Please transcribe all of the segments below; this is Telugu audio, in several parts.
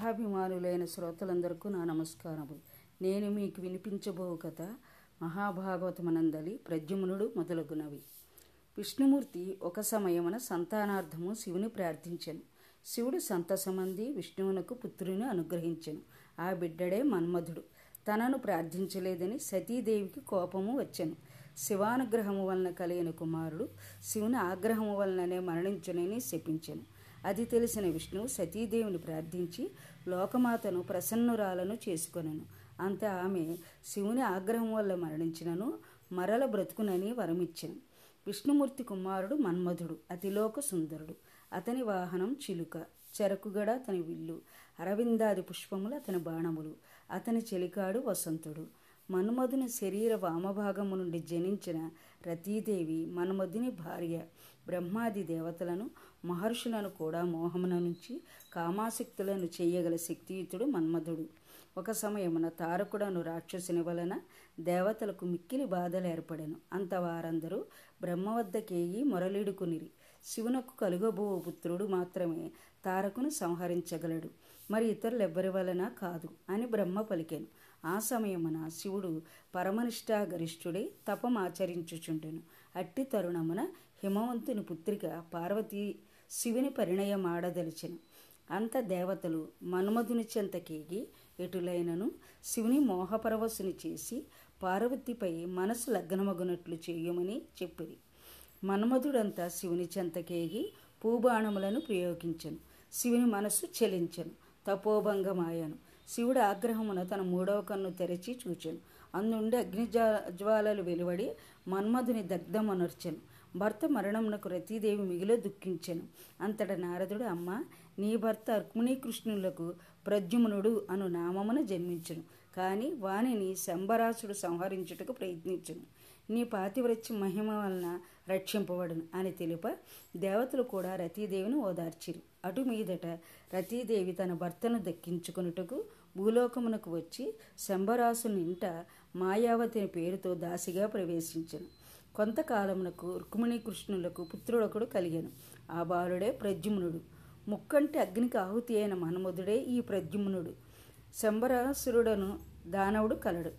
కథాభిమానులైన శ్రోతలందరకు నా నమస్కారము నేను మీకు వినిపించబో కథ మహాభాగవతమనందలి ప్రద్యుమ్నుడు మొదలగునవి. విష్ణుమూర్తి ఒక సమయమున సంతానార్థము శివుని ప్రార్థించెను. శివుడు సంతసమంది విష్ణువునకు పుత్రుని అనుగ్రహించెను. ఆ బిడ్డడే మన్మధుడు. తనను ప్రార్థించలేదని సతీదేవికి కోపము వచ్చెను. శివానుగ్రహము వలన కలిగిన కుమారుడు శివుని ఆగ్రహము వలననే మరణించునని శపించెను. అది తెలిసిన విష్ణువు సతీదేవిని ప్రార్థించి లోకమాతను ప్రసన్నురాలను చేసుకొనెను. అంతే ఆమె శివుని ఆగ్రహం వల్ల మరణించినను మరల బ్రతుకునని వరమిచ్చెను. విష్ణుమూర్తి కుమారుడు మన్మధుడు అతిలోక సుందరుడు. అతని వాహనం చిలుక చెరకుగడ అతని విల్లు అరవిందాది పుష్పములు అతని బాణములు అతని చెలికాడు వసంతుడు. మన్మధుని శరీర వామభాగము నుండి జనించిన రతీదేవి మన్మధుని భార్య బ్రహ్మాది దేవతలను మహర్షులను కూడా మోహమున నుంచి కామాశక్తులను చేయగల శక్తియుతుడు మన్మధుడు. ఒక సమయమున తారకుడను రాక్షసుని వలన దేవతలకు మిక్కిలి బాధలు ఏర్పడెను. అంత వారందరూ బ్రహ్మ వద్దకేయి మొరలిడుకునిరి శివునకు కలుగబో పుత్రుడు మాత్రమే తారకును సంహరించగలడు. మరి ఇతరులెవ్వరి వలన కాదు అని బ్రహ్మ పలికెను. ఆ సమయమున శివుడు పరమనిష్టా గరిష్ఠుడై తపమాచరించుచుండెను అట్టి తరుణమున హిమవంతుని పుత్రిక పార్వతీ శివుని పరిణయం ఆడదలిచెను అంత దేవతలు మన్మధుని చెంతకేగి ఎటులైనను శివుని మోహపరవశుని చేసి పార్వతిపై మనసు లగ్నమగునట్లు చేయమని చెప్పిరి. మన్మధుడంతా శివుని చెంతకేగి పూబాణములను ప్రయోగించను. శివుని మనస్సు చెలించను. తపోభంగమాయను. శివుడు ఆగ్రహమున తన మూడవ కన్ను తెరచి చూచెను. అందుండి అగ్ని జ్వాలలు వెలువడి మన్మధుని దగ్ధమనర్చెను. భర్త మరణమునకు రతీదేవి మిగిలో దుఃఖించెను. అంతట నారదుడు అమ్మ నీ భర్త రుక్మిణీ కృష్ణులకు ప్రద్యుమ్నుడు అను నామమున జన్మించును. కానీ వానిని శంబరాసుడు సంహరించుటకు ప్రయత్నించును. నీ పాతివ్రత్య మహిమ వలన రక్షింపబడును అని తెలుప దేవతలు కూడా రతీదేవిని ఓదార్చిరు. అటు మీదట రతీదేవి తన భర్తను దక్కించుకొనుటకు భూలోకమునకు వచ్చి శంబరాసుని ఇంట మాయావతిని పేరుతో దాసిగా ప్రవేశించను. కొంతకాలమునకు రుక్మిణి కృష్ణులకు పుత్రుడొకడు కలిగాను. ఆ బాలుడే ప్రద్యుమ్నుడు. ముక్కంటి అగ్నికి ఆహుతి అయిన మన్మధుడే ఈ ప్రద్యుమ్నుడు. శంబరాసురుడను దానవుడు కలడు.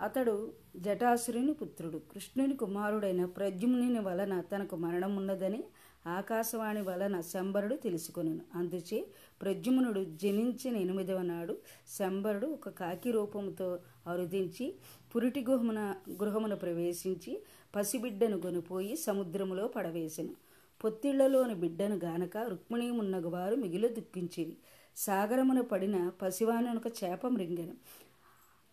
అతడు జటాసురుని పుత్రుడు. కృష్ణుని కుమారుడైన ప్రద్యుమ్నుని వలన తనకు మరణం ఉన్నదని ఆకాశవాణి వలన శంబరుడు తెలుసుకొనెను. అందుచే ప్రద్యుమ్నుడు జనించిన ఎనిమిదవ నాడు శంబరుడు ఒక కాకి రూపంతో అరుదించి పురిటి గుహమున గృహమున ప్రవేశించి పసిబిడ్డను కొనిపోయి సముద్రములో పడవేసెను. పొత్తిళ్ళలోని బిడ్డను గానక రుక్మిణీ మున్నగవారు మిగిలి దుఃఖించిరి. సాగరమున పడిన పసివానునొక చేప మృంగెను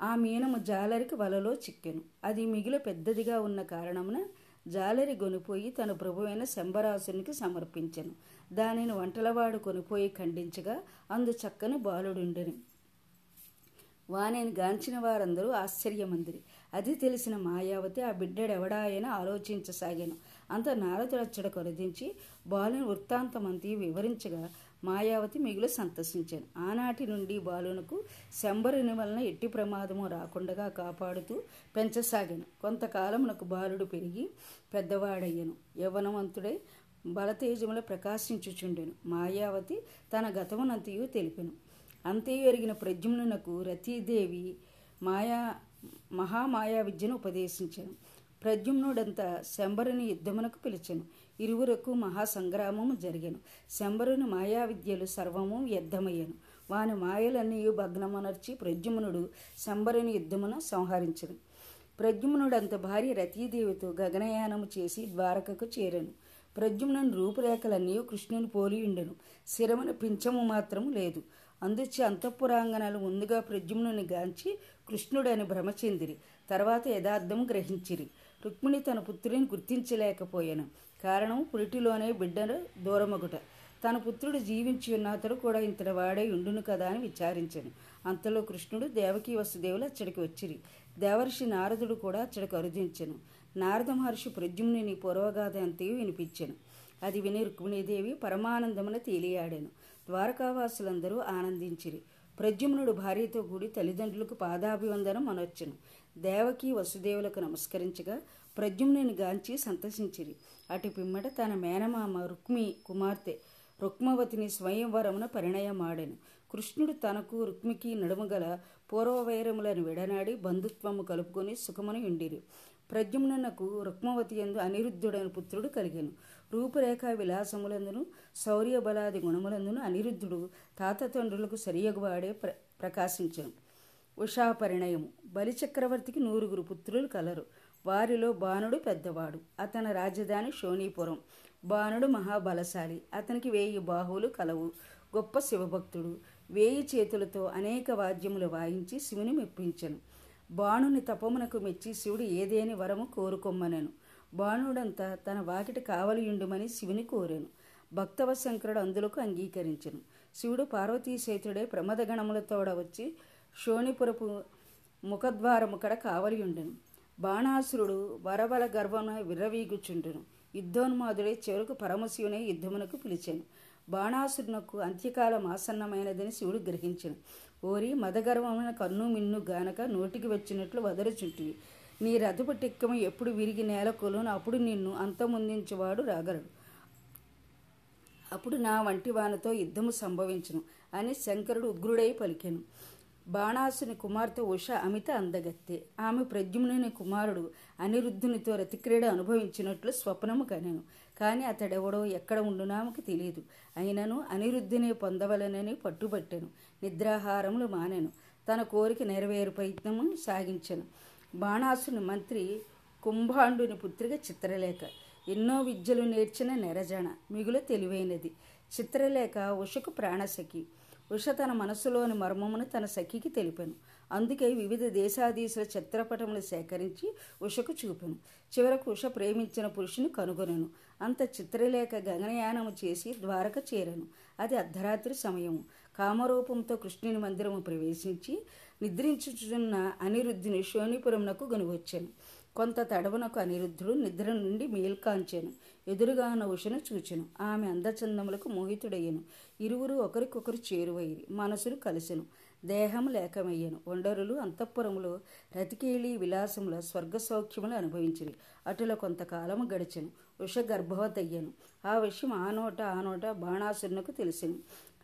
ఆ మీనము జాలరికి వలలో చిక్కెను. అది మిగిలి పెద్దదిగా ఉన్న కారణమున జాలరి కొనిపోయి తన ప్రభువైన శంబరాసునికి సమర్పించెను. దానిని వంటలవాడు కొనిపోయి ఖండించగా అందు చక్కని బాలుడుండెను. వాణిని గాంచిన వారందరూ ఆశ్చర్యమందిరి. అది తెలిసిన మాయావతి ఆ బిడ్డడెవడాయన ఆలోచించసాగాను. అంత నారదుడచ్చడ కొరదించి బాలుని వృత్తాంతమంతి వివరించగా మాయావతి మిగులు సంతసించాను. ఆనాటి నుండి బాలునకు శంబరుని వలన ఎట్టి ప్రమాదము రాకుండా కాపాడుతూ పెంచసాగాను. కొంతకాలమునకు బాలుడు పెరిగి పెద్దవాడయ్యను. యవ్వనవంతుడై బలతేజముల ప్రకాశించుచుండెను. మాయావతి తన గతమునంతయు తెలిపెను. అంతే ఎరిగిన ప్రద్యుమ్నునకు రతీదేవి మాయా మహామాయా విద్యను ఉపదేశించను. ప్రద్యుమ్నుడంతా శంబరుని యుద్ధమునకు పిలిచెను. ఇరువురకు మహాసంగ్రామము జరిగెను. శంబరుని మాయా విద్యలు సర్వము వ్యర్థమయ్యను. వాని మాయలన్నీ భగ్నమనర్చి ప్రద్యుమ్నుడు శంబరుని యుద్ధమును సంహరించను. ప్రద్యుమ్నుడంత భార్య రతీదేవితో గగనయానము చేసి ద్వారకకు చేరను. ప్రద్యుమ్నుని రూపురేఖలన్నీ కృష్ణుని పోలి ఉండెను శిరమున పింఛము మాత్రము లేదు. అందుచే అంతఃపురాంగణాలు ముందుగా ప్రజుమ్నుని గాంచి కృష్ణుడని భ్రమచెందిరి తర్వాత యథార్థం గ్రహించిరి. రుక్మిణి తన పుత్రుని గుర్తించలేకపోయాను. కారణం పురిటిలోనే బిడ్డను దూరమగుట. తన పుత్రుడు జీవించి ఉన్న అతడు కూడా ఇంతటి వాడే ఉండును కదా అని విచారించాను. అంతలో కృష్ణుడు దేవకీ వసుదేవులు అచ్చడికి వచ్చిరి. దేవర్షి నారదుడు కూడా అచ్చడికి అరుదించను. నారద మహర్షి ప్రద్యుమ్ని పూర్వగాథ అంతయు వినిపించెను. అది విని రుక్మిణీదేవి పరమానందమున తేలియాడాను. ద్వారకావాసులందరూ ఆనందించిరి. ప్రద్యుమ్నుడు భార్యతో కూడి తల్లిదండ్రులకు పాదాభివందనం అనొచ్చును దేవకి వసుదేవులకు నమస్కరించగా ప్రద్యుమ్నుని గాంచి సంతసించిరి. అటు పిమ్మట తన మేనమామ రుక్మి కుమార్తె రుక్మవతిని స్వయంవరమున పరిణయమాడెను. కృష్ణుడు తనకు రుక్మికి నడుమగల పూర్వవైరములను విడనాడి బంధుత్వము కలుపుకొని సుఖమును ఉండిరి ప్రద్యుమ్నకు రుక్మవతి ఎందు అనిరుద్ధుడైన పుత్రుడు కలిగెను. రూపురేఖ విలాసములందును శౌర్య బలాది గుణములందును అనిరుద్ధుడు తాత తండ్రులకు సరియగువాడే ప్ర ప్రకాశించను ఉషా పరిణయము బలిచక్రవర్తికి నూరుగురు పుత్రులు కలరు. వారిలో బాణుడు పెద్దవాడు. అతని రాజధాని శోణీపురం. బాణుడు మహాబలశాలి. అతనికి వేయి బాహువులు కలవు. గొప్ప శివభక్తుడు. వేయి చేతులతో అనేక వాద్యములు వాయించి శివుని మెప్పించను. బాణుని తపమునకు మెచ్చి శివుడు ఏదేని వరము కోరుకొమ్మనెను. బాణుడంతా తన వాకిటి కావలియుండుమని శివుని కోరాను. భక్తవశంకరుడు అందులకు అంగీకరించను. శివుడు పార్వతీశేతుడే ప్రమదగణములతోడ వచ్చి శోణిపురపు ముఖద్వారము కడ కావలియుండెను. బాణాసురుడు వరవల గర్వమున విర్రవీగుచుండెను. యుద్ధోన్మాదుడే చివరకు పరమశివునే యుద్ధమునకు పిలిచాను. బాణాసురునకు అంత్యకాలం ఆసన్నమైనదని శివుడు గ్రహించను. ఓరి మదగర్వమున కన్ను మిన్ను గానక నోటికి వచ్చినట్లు వదరుచుంటివి. నీ రథపు టిక్కము ఎప్పుడు విరిగి నేలకొలును అప్పుడు నిన్ను అంతమొందించేవాడు రాగలడు అప్పుడు నా వంటి వానతో యుద్ధము సంభవించును అని శంకరుడు ఉగ్రుడై పలికెను. బాణాసుని కుమార్తె ఉష అమిత అందగత్తె. ఆమె ప్రద్యుమ్నుని కుమారుడు అనిరుద్ధునితో రతిక్రీడ అనుభవించినట్లు స్వప్నము కనెను. కానీ అతడెవడో ఎక్కడ ఉండు ఆమెకు తెలియదు. అయినను అనిరుద్ధుని పొందవలనని పట్టుబట్టెను. నిద్రాహారములు మానెను. తన కోరిక నెరవేరు ప్రయత్నము సాగించెను. బాణాసుని మంత్రి కుంభాండుని పుత్రిక చిత్రలేఖ. ఎన్నో విద్యలు నేర్చిన నెరజాణ. మిగులు తెలివైనది. చిత్రలేఖ ఉషకు ప్రాణసఖి ఉష తన మనసులోని మర్మమును తన సఖికి తెలిపాను. అందుకే వివిధ దేశాధీశుల చిత్రపటములు సేకరించి ఉషకు చూపాను. చివరకు ఉష ప్రేమించిన పురుషుని కనుగొనను. అంత చిత్రలేఖ గగనయానము చేసి ద్వారక చేరను. అది అర్ధరాత్రి సమయము. కామరూపంతో కృష్ణుని మందిరము ప్రవేశించి నిద్రించుచున్న అనిరుద్ధుని శోణిపురమునకు గనువచ్చాను కొంత తడవనకు అనిరుద్ధుడు నిద్ర నుండి మేల్కాంచాను. ఎదురుగా ఉన్న ఉషను చూచెను. ఆమె అందచందములకు మోహితుడయ్యను. ఇరువురు ఒకరికొకరు చేరువయ్యి మనసులు కలిసెను. దేహం లేకమయ్యను. ఒండరులు అంతఃపురములు రతికేళి విలాసముల స్వర్గ సౌఖ్యములు అనుభవించిరి. అటుల కొంతకాలము గడిచెను. ఉషగర్భవతయ్యను. ఆ విషయం ఆ నోట ఆ నోట బాణాసురునకు తెలిసెను.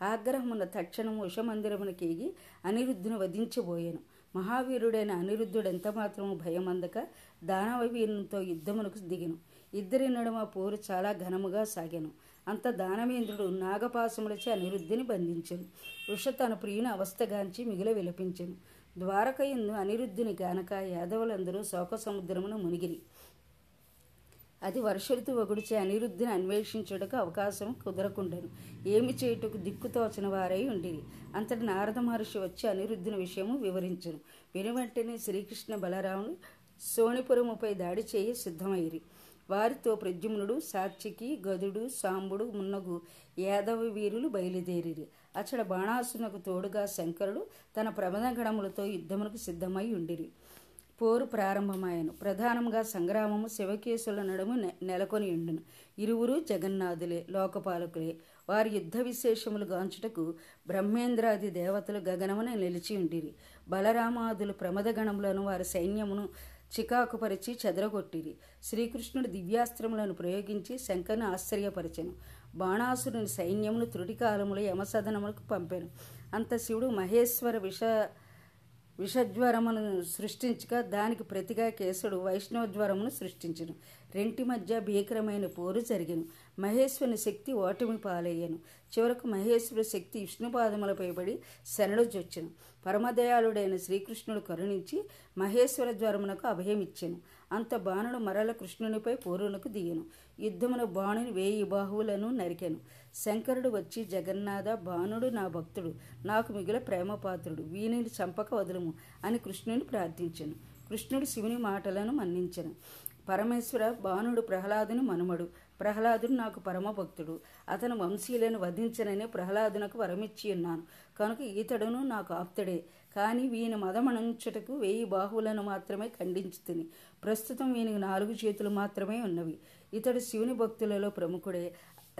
ఆగ్రహమున్న తక్షణం ఉషమందిరమునకేగి అనిరుద్ధుని వధించబోయాను. మహావీరుడైన అనిరుద్ధుడు ఎంతమాత్రము భయమందక దానవీరునితో యుద్ధమునకు దిగను. ఇద్దరి నడుమ పోరు చాలా ఘనముగా సాగాను. అంత దానవేంద్రుడు నాగపాశములచే అనిరుద్ధిని బంధించెను. వృష తన ప్రియుని అవస్థగాంచి మిగిల విలపించెను. ద్వారక ఎందు అనిరుద్ధుని గానక యాదవులందరూ శోక సముద్రమును మునిగిరి. అది వరుషయుతు ఒగుడిచే అనిరుద్ధిని అన్వేషించుటకు అవకాశం కుదరకుండెను. ఏమి చేయుటకు దిక్కుతోచిన వారై ఉండిరి. అంతటి నారద మహర్షి వచ్చి అనిరుద్ధుని విషయము వివరించను. విని వెంటనే శ్రీకృష్ణ బలరాములు సోనిపురముపై దాడి చేయి సిద్ధమైరి వారితో ప్రద్యుమ్నుడు సాక్షికి గదుడు సాంబుడు మున్నగు యాదవ వీరులు బయలుదేరిరి. అచ్చడ బాణాసునకు తోడుగా శంకరుడు తన ప్రమదగణములతో యుద్ధమునకు సిద్ధమై ఉండిరి. పోరు ప్రారంభమాయను. ప్రధానంగా సంగ్రామము శివకేశుల నడుము నెలకొని ఉండును. ఇరువురు జగన్నాథులే లోకపాలకులే. వారి యుద్ధ విశేషములు గాంచుటకు బ్రహ్మేంద్రాది దేవతలు గగనమున నిలిచి ఉండిరి. బలరామాదులు ప్రమదగణములను వారి సైన్యమును చికాకుపరిచి చెదరగొట్టిరి. శ్రీకృష్ణుడు దివ్యాస్త్రములను ప్రయోగించి శంకర్ను ఆశ్చర్యపరిచెను. బాణాసురుని సైన్యమును త్రుటికాలములు యమసదనములకు పంపాను. అంత శివుడు మహేశ్వర విష విషజ్వరమును సృష్టించగా దానికి ప్రతిగా కేశుడు వైష్ణవజ్వరమును సృష్టించను. రెంటి మధ్య భీకరమైన పోరు జరిగను. మహేశ్వరుని శక్తి ఓటమి పాలయ్యను. చివరకు మహేశ్వర శక్తి విష్ణుపాదములపై పడి శరణు పరమదయాళుడైన శ్రీకృష్ణుడు కరుణించి మహేశ్వర జ్వరమునకు అభయమిచ్చెను అంత బాణుడు మరల కృష్ణునిపై పోరునకు దిగను. యుద్ధమున బాణుని వేయి బాహువులను నరికెను. శంకరుడు వచ్చి జగన్నాథ బాణుడు నా భక్తుడు. నాకు మిగిల ప్రేమపాత్రుడు. వీనిని చంపక వదులుము అని కృష్ణుని ప్రార్థించెను. కృష్ణుడు శివుని మాటలను మన్నించెను. పరమేశ్వర బాణుడు ప్రహ్లాదుని మనుమడు. ప్రహ్లాదుడు నాకు పరమభక్తుడు. అతను వంశీయులను వధించనని ప్రహ్లాదునకు వరమిచ్చి ఉన్నాను కనుక ఈతడును నాకు ఆప్తుడే. కానీ వీని మదమణించుటకు వేయి బాహువులను మాత్రమే ఖండించుతుంది ప్రస్తుతం వీనికి నాలుగు చేతులు మాత్రమే ఉన్నవి. ఇతడు శివుని భక్తులలో ప్రముఖుడే.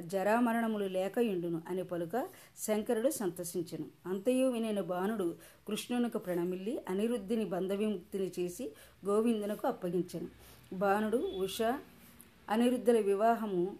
జరామరణములు లేకయుండును అని పలుక శంకరుడు సంతసించను. అంతయు వినైన బాణుడు కృష్ణునకు ప్రణమిల్లి అనిరుద్ధిని బంధవిముక్తిని చేసి గోవిందునకు అప్పగించను. బాణుడు ఉష అనిరుద్ధుల వివాహము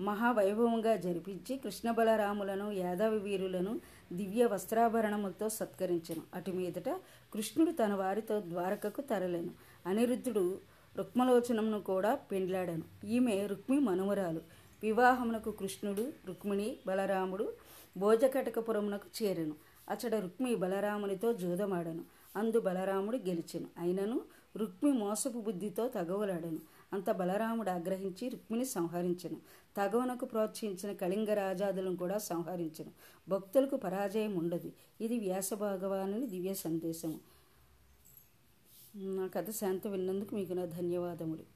మహావైభవంగా జరిపించి కృష్ణ బలరాములను యాదవ వీరులను దివ్య వస్త్రాభరణములతో సత్కరించను. అటు మీదట కృష్ణుడు తన వారితో ద్వారకకు తరలేను. అనిరుద్ధుడు రుక్మలోచనమును కూడా పెండ్లాడాను. ఈమె రుక్మి మనుమరాలు. వివాహమునకు కృష్ణుడు రుక్మిణి బలరాముడు భోజకటకపురమునకు చేరెను. అచడ రుక్మి బలరామునితో జూదమాడను. అందు బలరాముడు గెలిచెను. అయినను మోసపు బుద్ధితో తగవలాడను. అంత బలరాముడు ఆగ్రహించి రుక్మిణి సంహరించను. తగవనకు ప్రోత్సహించిన కళింగ రాజాదులను కూడా సంహరించను. భక్తులకు పరాజయం ఉండదు. ఇది వ్యాస భగవానుని దివ్య సందేశము. నా కథ శాంత విన్నందుకు మీకు నా ధన్యవాదములు.